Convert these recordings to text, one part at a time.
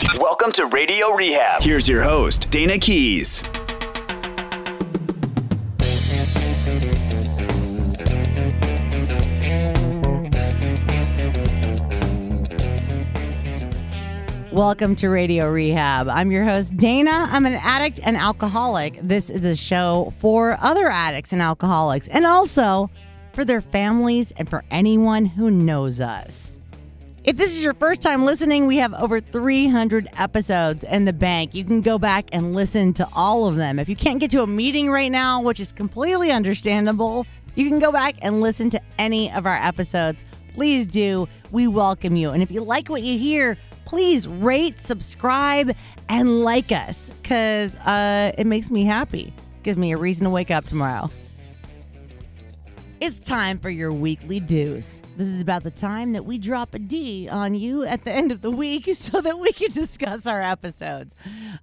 Welcome to Radio Rehab. Here's your host, Dayna Keys. Welcome to Radio Rehab. I'm your host, Dayna. I'm an addict and alcoholic. This is a show for other addicts and alcoholics, and also for their families and for anyone who knows us. If this is your first time listening, we have over 300 episodes in the bank. You can go back and listen to all of them. If you can't get to a meeting right now, which is completely understandable, you can go back and listen to any of our episodes. Please do. We welcome you. And if you like what you hear, please rate, subscribe, and like us because uh, it makes me happy. Gives me a reason to wake up tomorrow. It's time for your weekly deuce. This is about the time that we drop a D on you at the end of the week so that we can discuss our episodes.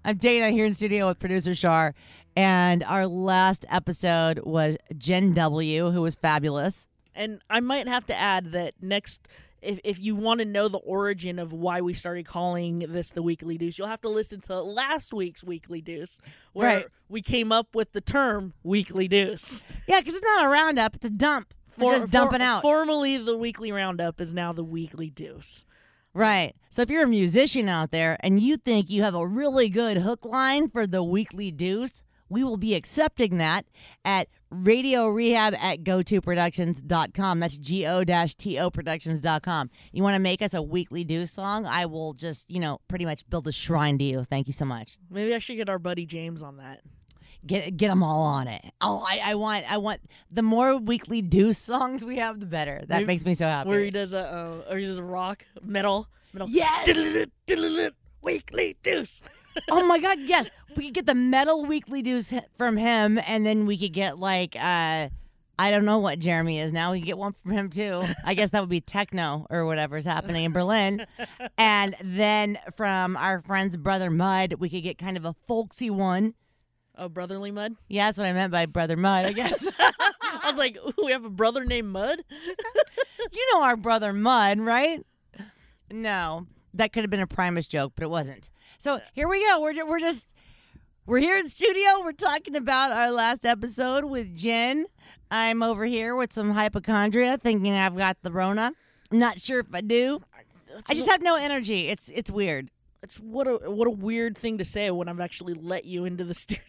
I'm Dayna here in studio with producer Char, and our last episode was Jenn W., who was fabulous. And I might have to add that next, if, if you want to know the origin of why we started calling this the Weekly Deuce, you'll have to listen to last week's Weekly Deuce, where Right. we came up with the term Weekly Deuce. Yeah, because it's not a roundup, it's a dump. We're just dumping out. Formerly, the Weekly Roundup is now the Weekly Deuce. Right. So if you're a musician out there and you think you have a really good hook line for the weekly deuce, we will be accepting that at radio rehab at go2productions.com. That's go-to productions.com. You want to make us a weekly deuce song? I will just, you know, pretty much build a shrine to you. Thank you so much. Maybe I should get our buddy James on that. Get get them all on it. Oh, I, I want I want the more weekly deuce songs we have, the better. That Maybe- makes me so happy. Where he does a, uh, or he does a rock, metal, metal. Yes! Weekly Deuce. Oh my god, yes. We could get the metal weekly news from him and then we could get like uh I don't know what Jeremy is now. We could get one from him too. I guess that would be techno or whatever's happening in Berlin. And then from our friend's brother Mud, we could get kind of a folksy one. Oh, Brotherly Mud. Yeah, that's what I meant by brother Mud, I guess. I was like, we have a brother named Mud. you know our brother Mud, right? No, that could have been a Primus joke, but it wasn't. So here we go. We're we're just we're here in studio. We're talking about our last episode with Jenn. I'm over here with some hypochondria, thinking I've got the Rona. I'm not sure if I do. I just have no energy. It's it's weird. It's what a what a weird thing to say when I've actually let you into the studio.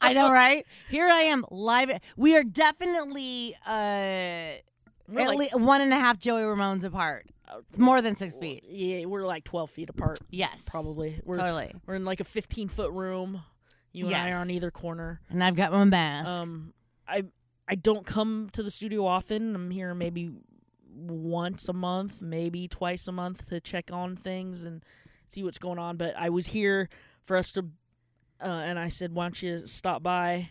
I know, right? Here I am live. We are definitely uh, at like- least one and a half Joey Ramones apart. It's more than six feet. Yeah, we're like twelve feet apart. Yes, Probably. We're totally. we're in like a fifteen foot room. You and I are on either corner. And I've got my mask. Um, I I don't come to the studio often. I'm here maybe once a month, maybe twice a month to check on things and see what's going on. But I was here for us to, uh, and I said, "Why don't you stop by?"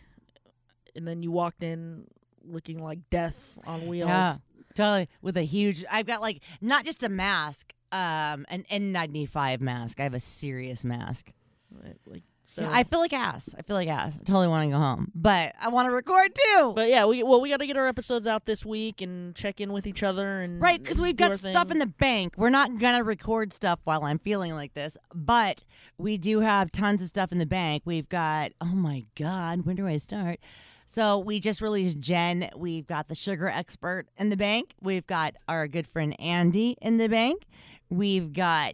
And then you walked in looking like death on wheels. Yeah, totally. With a huge, I've got like not just a mask, um, an N95 mask. I have a serious mask. Like- Like so. I feel like ass. I feel like ass. I totally want to go home, but I want to record too. but yeah, we well we got to get our episodes out this week and check in with each other and Right, because we've got stuff thing. in the bank. We're not gonna record stuff while I'm feeling like this, but we do have tons of stuff in the bank. We've got oh my god, when do I start? So we just released Jenn. We've got the sugar expert in the bank. We've got our good friend Andy in the bank. We've got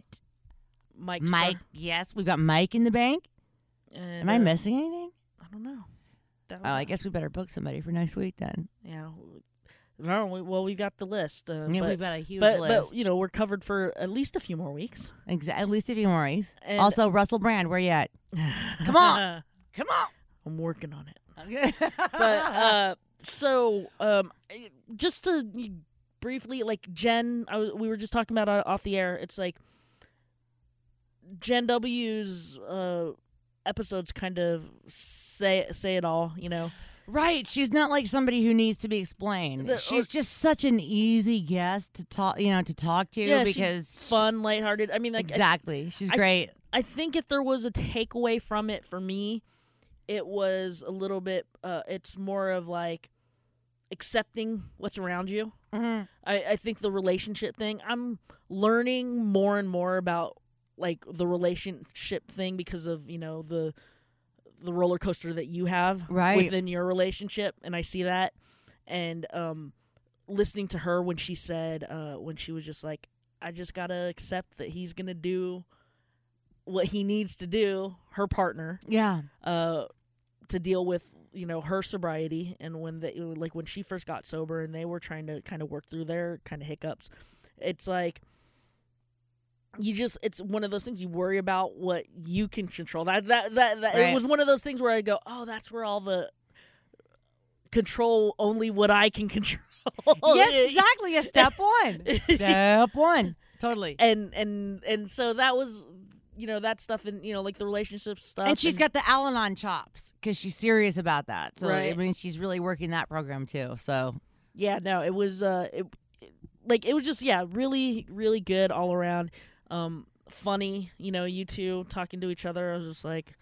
Mike. Mike. Yes, we've got Mike in the bank. And, Am I uh, missing anything? I don't know. That Oh, I guess we better book somebody for next week then. Yeah. No, we, well, we got the list. Uh, Yeah, but, we've got a huge but, list. but you know, we're covered for at least a few more weeks. Exactly, at least a few more. And- Also, Russell Brand, where you at? Come on. Come on. I'm working on it. But uh, so um, just to briefly, like Jenn, I was, we were just talking about off the air. It's like Jenn W's uh, episodes kind of say say it all. You know. Right. She's not like somebody who needs to be explained. The- She's just such an easy guest to talk, you know, to talk to Yeah, because she's fun, lighthearted. I mean, like I- exactly. She's I- great. I think if there was a takeaway from it for me, it was a little bit. Uh, it's more of like accepting what's around you. hmm I, I think the relationship thing. I'm learning more and more about like the relationship thing because of you know the the roller coaster that you have Right. within your relationship and i see that and um listening to her when she said uh when she was just like i just gotta accept that he's gonna do what he needs to do her partner Yeah. uh to deal with you know her sobriety and when they like when she first got sober and they were trying to kind of work through their kind of hiccups it's like you just it's one of those things you worry about what you can control that that that, that Right. it was one of those things where i go oh that's where all the control only what i can control yes, exactly. A step one. step one. Totally. and and and so that was you know that stuff and you know like the relationship stuff And she's got the Al-Anon chops because she's serious about that. So I mean, she's really working that program too. So yeah no it was uh it, it- like it was just yeah really really good all around um funny you know you two talking to each other i was just like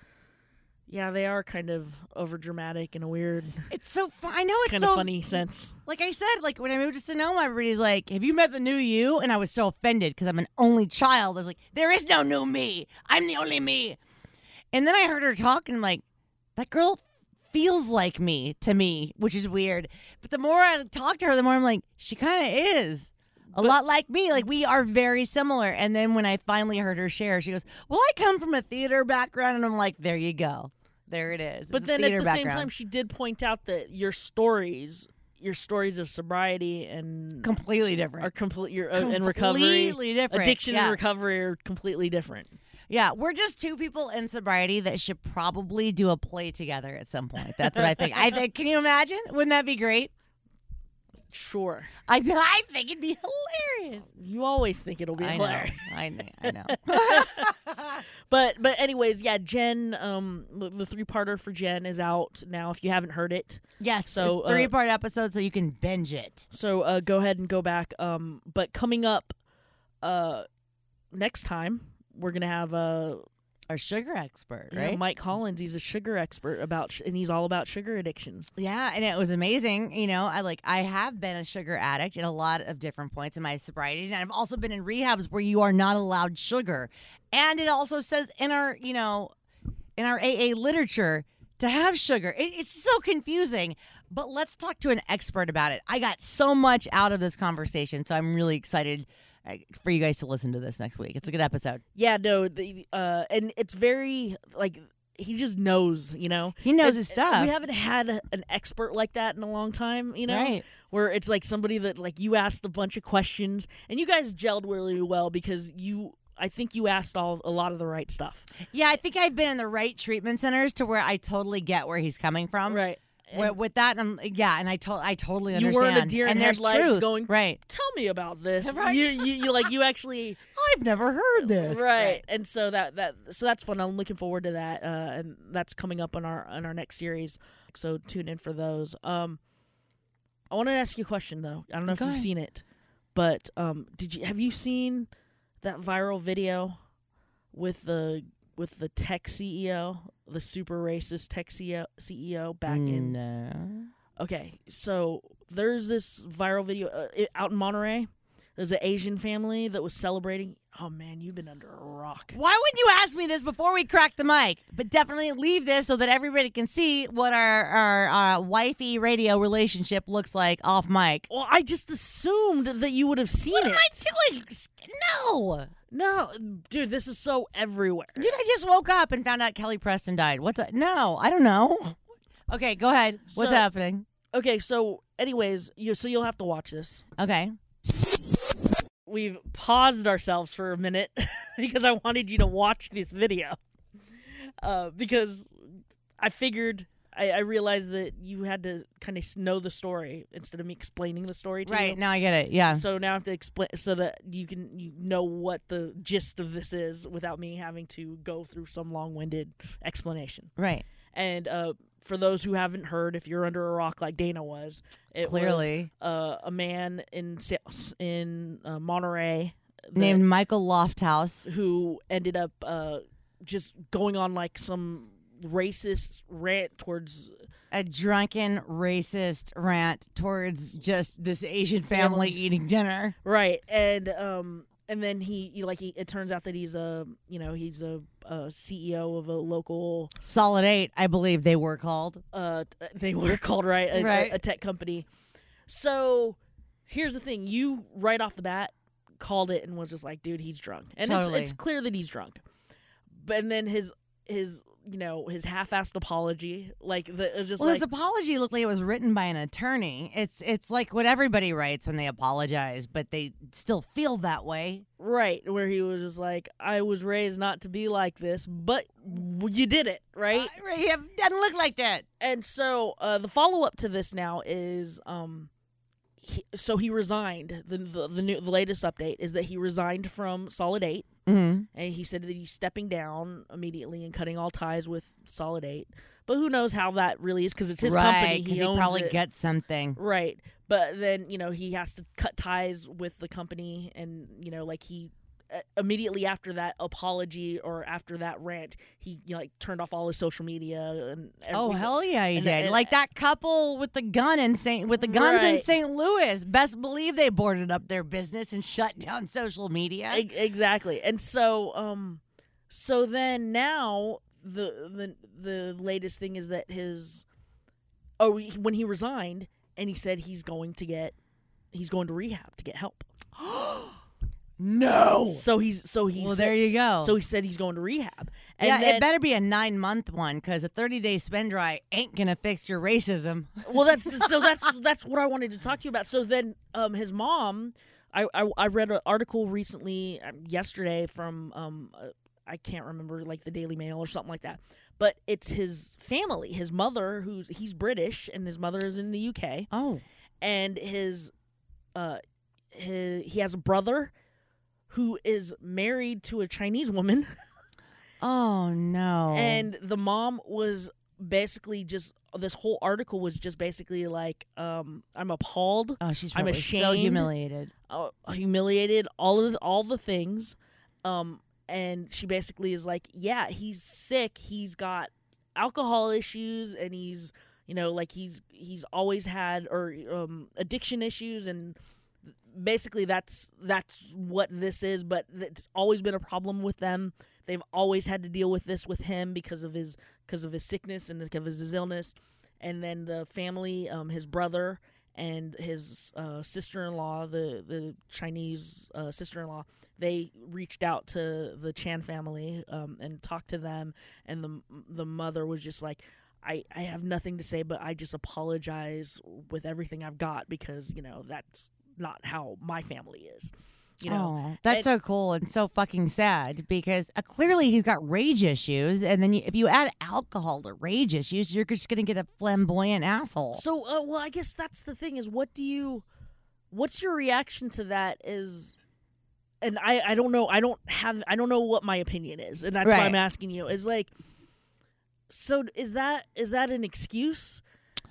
yeah they are kind of over dramatic in a weird it's so fun. I know it's kind so of funny sense Like I said, like when I moved to Sonoma, everybody's like, "Have you met the new you?" And I was so offended because I'm an only child. I was like, "There is no new me. I'm the only me." And then I heard her talk, and I'm like, "That girl feels like me to me," which is weird. But the more I talk to her, the more I'm like, she kind of is. A lot like me. Like we are very similar. And then when I finally heard her share, she goes, Well, I come from a theater background. And I'm like, There you go. There it is. but It's a then at the same time she did point out that your stories your stories of sobriety and completely different. are complete your uh, and recovery Completely different. addiction yeah. and recovery are completely different Yeah, we're just two people in sobriety that should probably do a play together at some point. That's what I think. I think. Can you imagine? Wouldn't that be great? Sure I I think it'd be hilarious. you always think it'll be I hilarious I know. I know. But but anyways, yeah, Jenn, um, the, the three parter for Jenn is out now. If you haven't heard it, yes. So, uh, three part episode, so you can binge it. so uh, go ahead and go back. Um, but coming up, uh, next time we're gonna have uh, Our sugar expert, right? Mike Collins. He's a sugar expert about, sh- and he's all about sugar addiction. Yeah, and it was amazing. You know, I like I have been a sugar addict at a lot of different points in my sobriety, and I've also been in rehabs where you are not allowed sugar. And it also says in our, you know, in our AA literature to have sugar. It, it's so confusing. But let's talk to an expert about it. I got so much out of this conversation, so I'm really excited for you guys to listen to this next week. It's a good episode. Yeah, no, the, uh, and it's very like he just knows, you know. He knows his stuff. We haven't had an expert like that in a long time, you know. Right. Where it's like somebody that like you asked a bunch of questions and you guys gelled really well because you I think you asked all a lot of the right stuff. Yeah, I think I've been in the right treatment centers to where I totally get where he's coming from. Right. With, with that, um, yeah, and I told I totally You understand. weren't a deer in and there's truth. going- right. tell me about this. Right. You, you you like you actually I've never heard this. right. And so that that so that's fun. I'm looking forward to that. Uh and that's coming up on our on our next series. So tune in for those. Um I wanted to ask you a question though. I don't know if Go you've ahead. seen it. But um did you have you seen that viral video with the with the tech CEO, the super racist tech CEO, CEO back in No. Okay, so there's this viral video uh, out in Monterey. There's an Asian family that was celebrating. Oh man, you've been under a rock. Why wouldn't you ask me this before we crack the mic? But definitely leave this so that everybody can see what our our uh, wifey radio relationship looks like off mic. Well, I just assumed that you would have seen What it. am I doing? No. No, dude, this is so everywhere. Dude, I just woke up and found out Kelly Preston died. What's that? No, I don't know. Okay, go ahead. What's So- happening? Okay, so anyways, you so you'll have to watch this. Okay. We've paused ourselves for a minute because I wanted you to watch this video. Uh, because I figured I, I realized that you had to kind of know the story instead of me explaining the story to you. Right now I get it. Yeah. So now I have to explain so that you can you know what the gist of this is without me having to go through some long-winded explanation. Right. And uh, for those who haven't heard, if you're under a rock like Dayna was, it Clearly. was uh, a man in in uh, Monterey that- Named Michael Lofthouse. who ended up uh, just going on like some racist rant towards a drunken racist rant towards just this Asian family Family. eating dinner. Right, and um, and then he, he like he, it turns out that he's a you know he's a, a CEO of a local Solid8, I believe they were called. uh they were called right a, a- Right. a tech company. So here's the thing: you right off the bat called it and was just like, "Dude, he's drunk," and Totally. it's, it's clear that he's drunk. But and then his his you know his half-assed apology, like the it was just Well, like his apology looked like it was written by an attorney. It's it's like what everybody writes when they apologize, but they still feel that way. right where he was just like, "I was raised not to be like this, but you did it, right?" Uh, it doesn't look like that. and so uh, the follow up to this now is um he, so he resigned the, the the new the latest update is that he resigned from Solid8 Mm-hmm. and he said that he's stepping down immediately and cutting all ties with Solid8 but who knows how that really is because it's his right, company he, he probably it. gets something. right but then you know he has to cut ties with the company and you know like he immediately after that apology or after that rant he you know, like turned off all his social media and Oh hell yeah, he And- did! and- like that couple with the gun in Saint with the guns in St. Louis. Best believe they boarded up their business and shut down social media. E- exactly. And so um so then now the the the latest thing is that his oh when he resigned and he said he's going to get he's going to rehab to get help. no. So he's so he. Well, said, there you go. so he said he's going to rehab. And yeah, then, it better be a nine month one because a thirty day spend dry ain't gonna fix your racism. well that's so that's that's what I wanted to talk to you about. So then um his mom I I, I read an article recently um, yesterday from um uh, I can't remember like the Daily Mail or something like that. But it's his family, his mother who's he's British and his mother is in the UK Oh, and his uh his, he has a brother who is married to a Chinese woman oh no. and the mom was basically just this whole article was just basically like um I'm appalled oh, she's I'm probably so ashamed. humiliated. uh, humiliated, all of the, all the things. Um, and she basically is like, yeah, he's sick. He's got alcohol issues, and he's you know like he's he's always had or um, addiction issues, and basically that's that's what this is. But it's always been a problem with them. They've always had to deal with this with him because of his because of his sickness and because of his illness. And then the family, um, his brother and his uh, sister-in-law, the the Chinese uh, sister-in-law, they reached out to the Chan family um, and talked to them, and the the mother was just like. I, I have nothing to say, but I just apologize with everything I've got because you know that's not how my family is. You know, oh, that's and- so cool and so fucking sad because uh, clearly he's got rage issues, and then you, if you add alcohol to rage issues, you're just gonna get a flamboyant asshole. So, uh, well, I guess that's the thing is, what do you, what's your reaction to that? Is, and I, I don't know, I don't have, I don't know what my opinion is, and that's why I'm asking you. Is like, so is that is that an excuse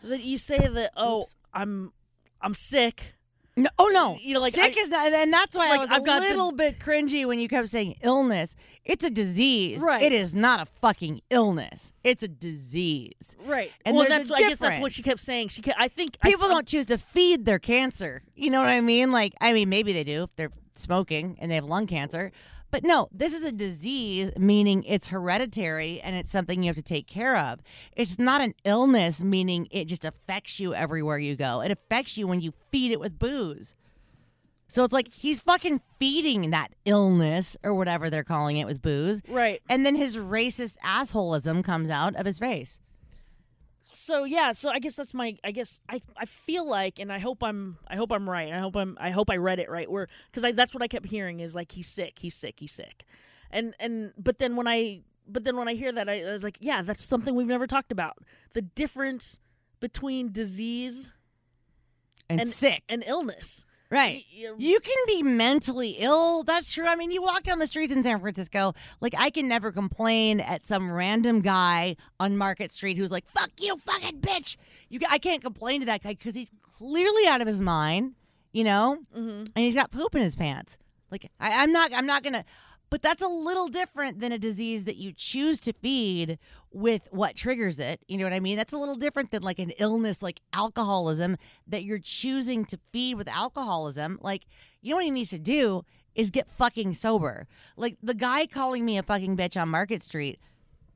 that you say that? Oh, Oops. I'm, I'm sick. No, oh no, You know, like, sick I- is not, and that's why like, I was I've a got the- little bit cringy when you kept saying illness. It's a disease. Right. It is not a fucking illness. It's a disease. Right. And well, that's I guess that's what she kept saying. She, kept, I think People I'm- don't choose to feed their cancer. You know what I mean? Like, I mean, maybe they do if they're smoking and they have lung cancer. But no, this is a disease, meaning it's hereditary and it's something you have to take care of. It's not an illness, meaning it just affects you everywhere you go. It affects you when you feed it with booze. So it's like he's fucking feeding that illness or whatever they're calling it with booze. Right. And then his racist assholism comes out of his face. So yeah so i guess that's my i guess i i feel like and i hope i'm i hope i'm right. I hope i'm i hope i read it right. Where because i that's what i kept hearing is like he's sick he's sick he's sick. And and but then when i but then when i hear that i, I was like yeah that's something we've never talked about. The difference between disease And, and sick. and illness Right. You can be mentally ill. That's true. I mean, you walk down the streets in San Francisco, like I can never complain at some random guy on Market Street who's like, "Fuck you, fucking bitch." You, I can't complain to that guy because he's clearly out of his mind, you know, Mhm. and he's got poop in his pants. Like I, I'm not, I'm not gonna. But that's a little different than a disease that you choose to feed with what triggers it. You know what I mean? That's a little different than like an illness like alcoholism that you're choosing to feed with alcoholism. Like, you know what he needs to do is get fucking sober. Like the guy calling me a fucking bitch on Market Street,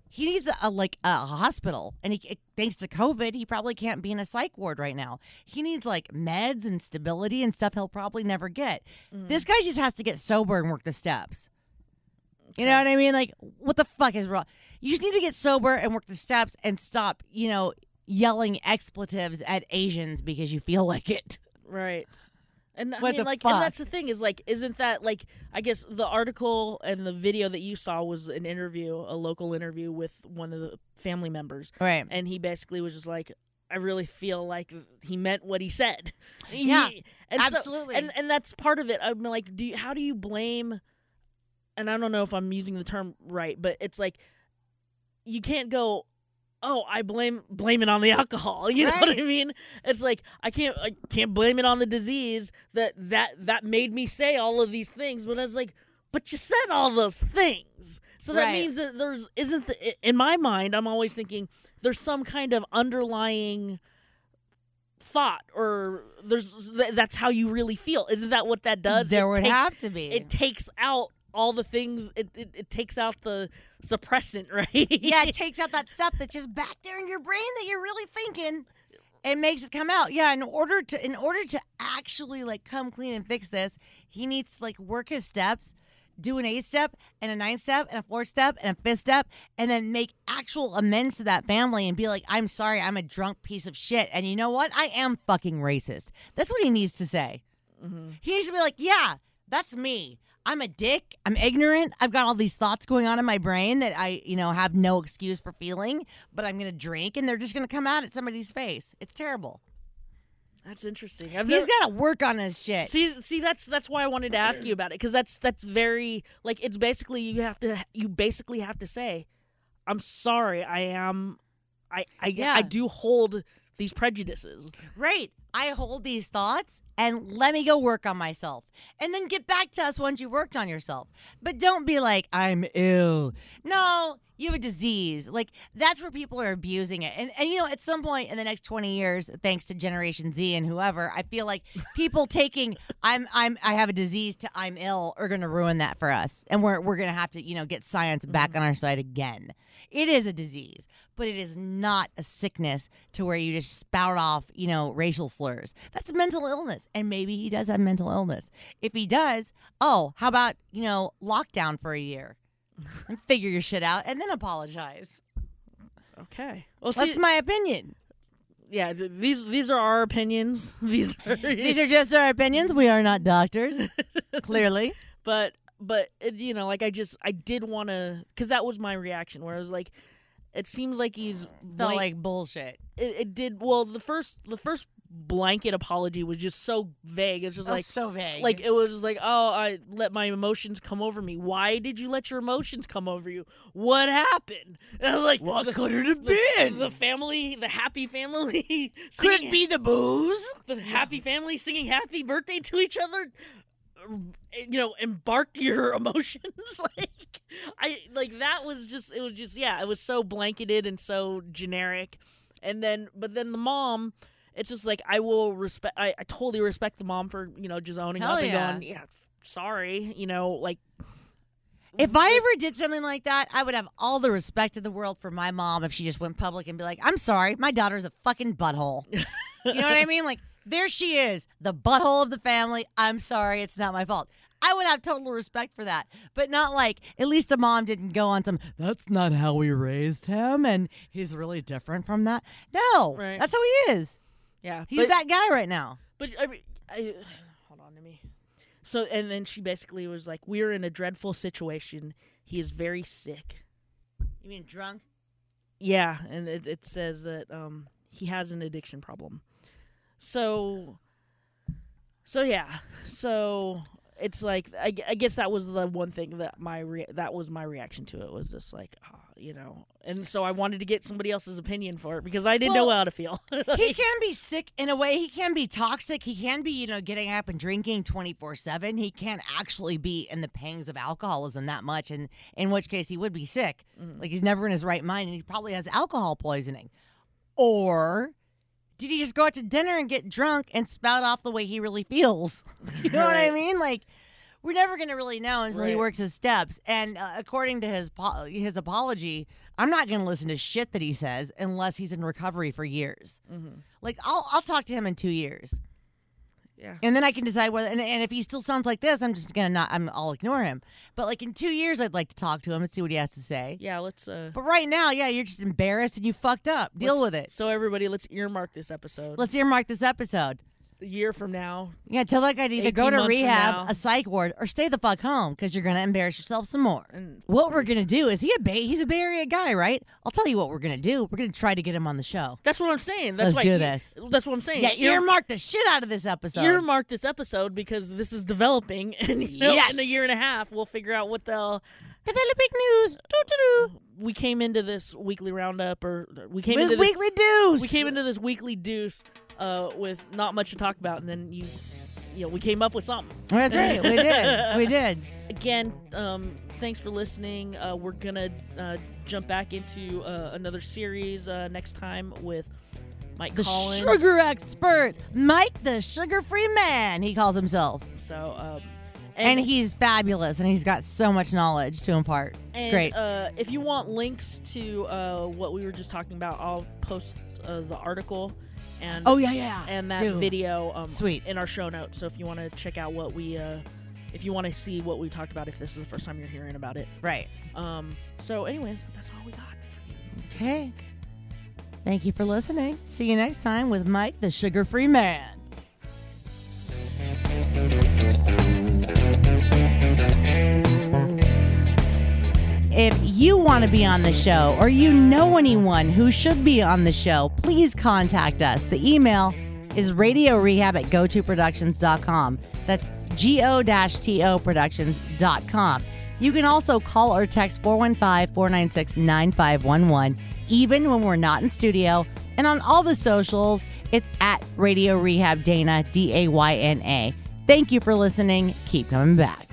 he needs a, a like a hospital, and he thanks to COVID, he probably can't be in a psych ward right now. He needs like meds and stability and stuff he'll probably never get. Mm. This guy just has to get sober and work the steps. You know what I mean? Like, what the fuck is wrong? You just need to get sober and work the steps and stop, you know, yelling expletives at Asians because you feel like it. Right. And I What mean, the like, fuck? and that's the thing is like, isn't that like? I guess the article and the video that you saw was an interview, a local interview with one of the family members, Right. and he basically was just like, I really feel like he meant what he said. Yeah, He- and so- absolutely. and and that's part of it. I'm like, do you, how do you blame? And I don't know if I'm using the term right, but it's like you can't go. Oh, I blame blame it on the alcohol. You know what I mean? It's like I can't I can't blame it on the disease that that that made me say all of these things. But I was like, but you said all those things, so that Right. means that there's isn't the, in my mind. I'm always thinking there's some kind of underlying thought or there's that's how you really feel isn't that what that does there It would take- have to be. it takes out all the things it, it, it takes out the suppressant right yeah, it takes out that stuff that's just back there in your brain that you're really thinking. and makes it come out. Yeah, in order to in order to actually like come clean and fix this, he needs to like work his steps, do an eight step and a nine step and a four step and a fifth step, and then make actual amends to that family and be like, I'm sorry, I'm a drunk piece of shit. And you know what? I am fucking racist. That's what he needs to say. Mm-hmm. He needs to be like, yeah, that's me. I'm a dick. I'm ignorant. I've got all these thoughts going on in my brain that I, you know, have no excuse for feeling, but I'm going to drink and they're just going to come out at somebody's face. It's terrible. that's interesting I've He's never- got to work on his shit. see see that's that's why I wanted to ask you about it because that's that's very like it's basically you have to you basically have to say I'm sorry I am I I Yeah. I do hold these prejudices Right. I hold these thoughts and let me go work on myself. And then get back to us once you worked on yourself. But don't be like, I'm ill. No, you have a disease. Like, that's where people are abusing it. And, and you know, at some point in the next 20 years, thanks to Generation Z and whoever, I feel like people taking, I'm, I'm, I have a disease to I'm ill are going to ruin that for us. And we're, we're going to have to, you know, get science mm-hmm. back on our side again. It is a disease, but it is not a sickness to where you just spout off, you know, racial slurs. That's mental illness. And maybe he does have mental illness. If he does, oh, how about, you know, lockdown for a year and figure your shit out and then apologize. okay well see, That's my opinion. yeah these these are our opinions these are These are just our opinions. We are not doctors, clearly. but but you know like i just i did want to because that was my reaction where i was like it seems like he's Felt blank- like bullshit. it, it did well the first the first blanket apology was just so vague it's just Oh, like so vague. like it was just like oh i let my emotions come over me why did you let your emotions come over you what happened and I was like What the- could it have the- been? the family the happy family Could it be the booze? the happy family singing happy birthday to each other eh, you know embark your emotions like i like that was just it was just yeah it was so blanketed and so generic and then but then the mom it's just like i will respect i, I totally respect the mom for you know just owning Hell up and yeah. going yeah sorry you know like If I ever did something like that, I would have all the respect in the world for my mom if she just went public and be like, I'm sorry, my daughter's a fucking butthole. you know what I mean? Like, there she is, the butthole of the family. I'm sorry, it's not my fault. I would have total respect for that, but not like at least the mom didn't go on some. That's not how we raised him, and he's really different from that. No, Right. that's how he is. Yeah He's but, that guy right now. but i mean i hold on to me so and then she basically was like we're in a dreadful situation he is very sick You mean drunk? Yeah, and it, it says that um, he has an addiction problem. So, so yeah, so it's like I, I guess that was the one thing that my that was my reaction to it was just like ah, you know, and so I wanted to get somebody else's opinion for it because I didn't know how to feel. he can be sick in a way. He can be toxic. He can be, you know, getting up and drinking 24 7. He can't actually be in the pangs of alcoholism that much, and in which case he would be sick. Mm-hmm. Like he's never in his right mind, and he probably has alcohol poisoning. Or did he just go out to dinner and get drunk and spout off the way he really feels? you know what I mean? Like, we're never going to really know until he works his steps. And uh, according to his po- his apology, I'm not going to listen to shit that he says unless he's in recovery for years. Mm-hmm. Like I'll I'll talk to him in two years, Yeah. and then I can decide whether. And, and if he still sounds like this, I'm just gonna not. I'm I'll ignore him. But like in two years, I'd like to talk to him and see what he has to say. Yeah. Let's. Uh, But right now, yeah, you're just embarrassed and you fucked up. Deal with it. So everybody, let's earmark this episode. Let's earmark this episode. A year from now. Yeah, tell that guy to either go to rehab, a psych ward, or stay the fuck home because you're gonna embarrass yourself some more. And What we're gonna do is he a Bay he's a Bay Area guy, right? I'll tell you what we're gonna do. We're gonna try to get him on the show. that's what I'm saying. That's Let's do ear- this. That's what I'm saying. Yeah, earmark the shit out of this episode. earmark this episode because this is developing, and you know, Yes. in a year and a half, we'll figure out what the hell. Developing news. Doo-doo-doo. We came into this weekly roundup, or we came With into this, weekly deuce. we came into this weekly deuce uh, with not much to talk about, and then you, you know, we came up with something. That's right. We did. We did. Again, um, thanks for listening. Uh, we're gonna uh, jump back into uh, another series uh, next time with Mike The Collins. sugar expert, Mike, the sugar-free man. He calls himself, So, um, and, he's fabulous, and he's got so much knowledge to impart. It's And, great. Uh, if you want links to uh, what we were just talking about, I'll post uh, the article and oh yeah, yeah. and that Dude. video um, Sweet. in our show notes. So if you want to check out what we, uh, if you want to see what we talked about, if this is the first time you're hearing about it. Right. Um, so, anyways, that's all we got for you. Okay. Thank you for listening. See you next time with Mike, the sugar-free man. If you want to be on the show or you know anyone who should be on the show, please contact us. The email is radio rehab at gotoproductions.com. That's go-to productions.com. You can also call or text 415-496-9511 even when we're not in studio. And on all the socials, it's at Radio Rehab Dayna, D A Y N A. Thank you for listening. Keep coming back.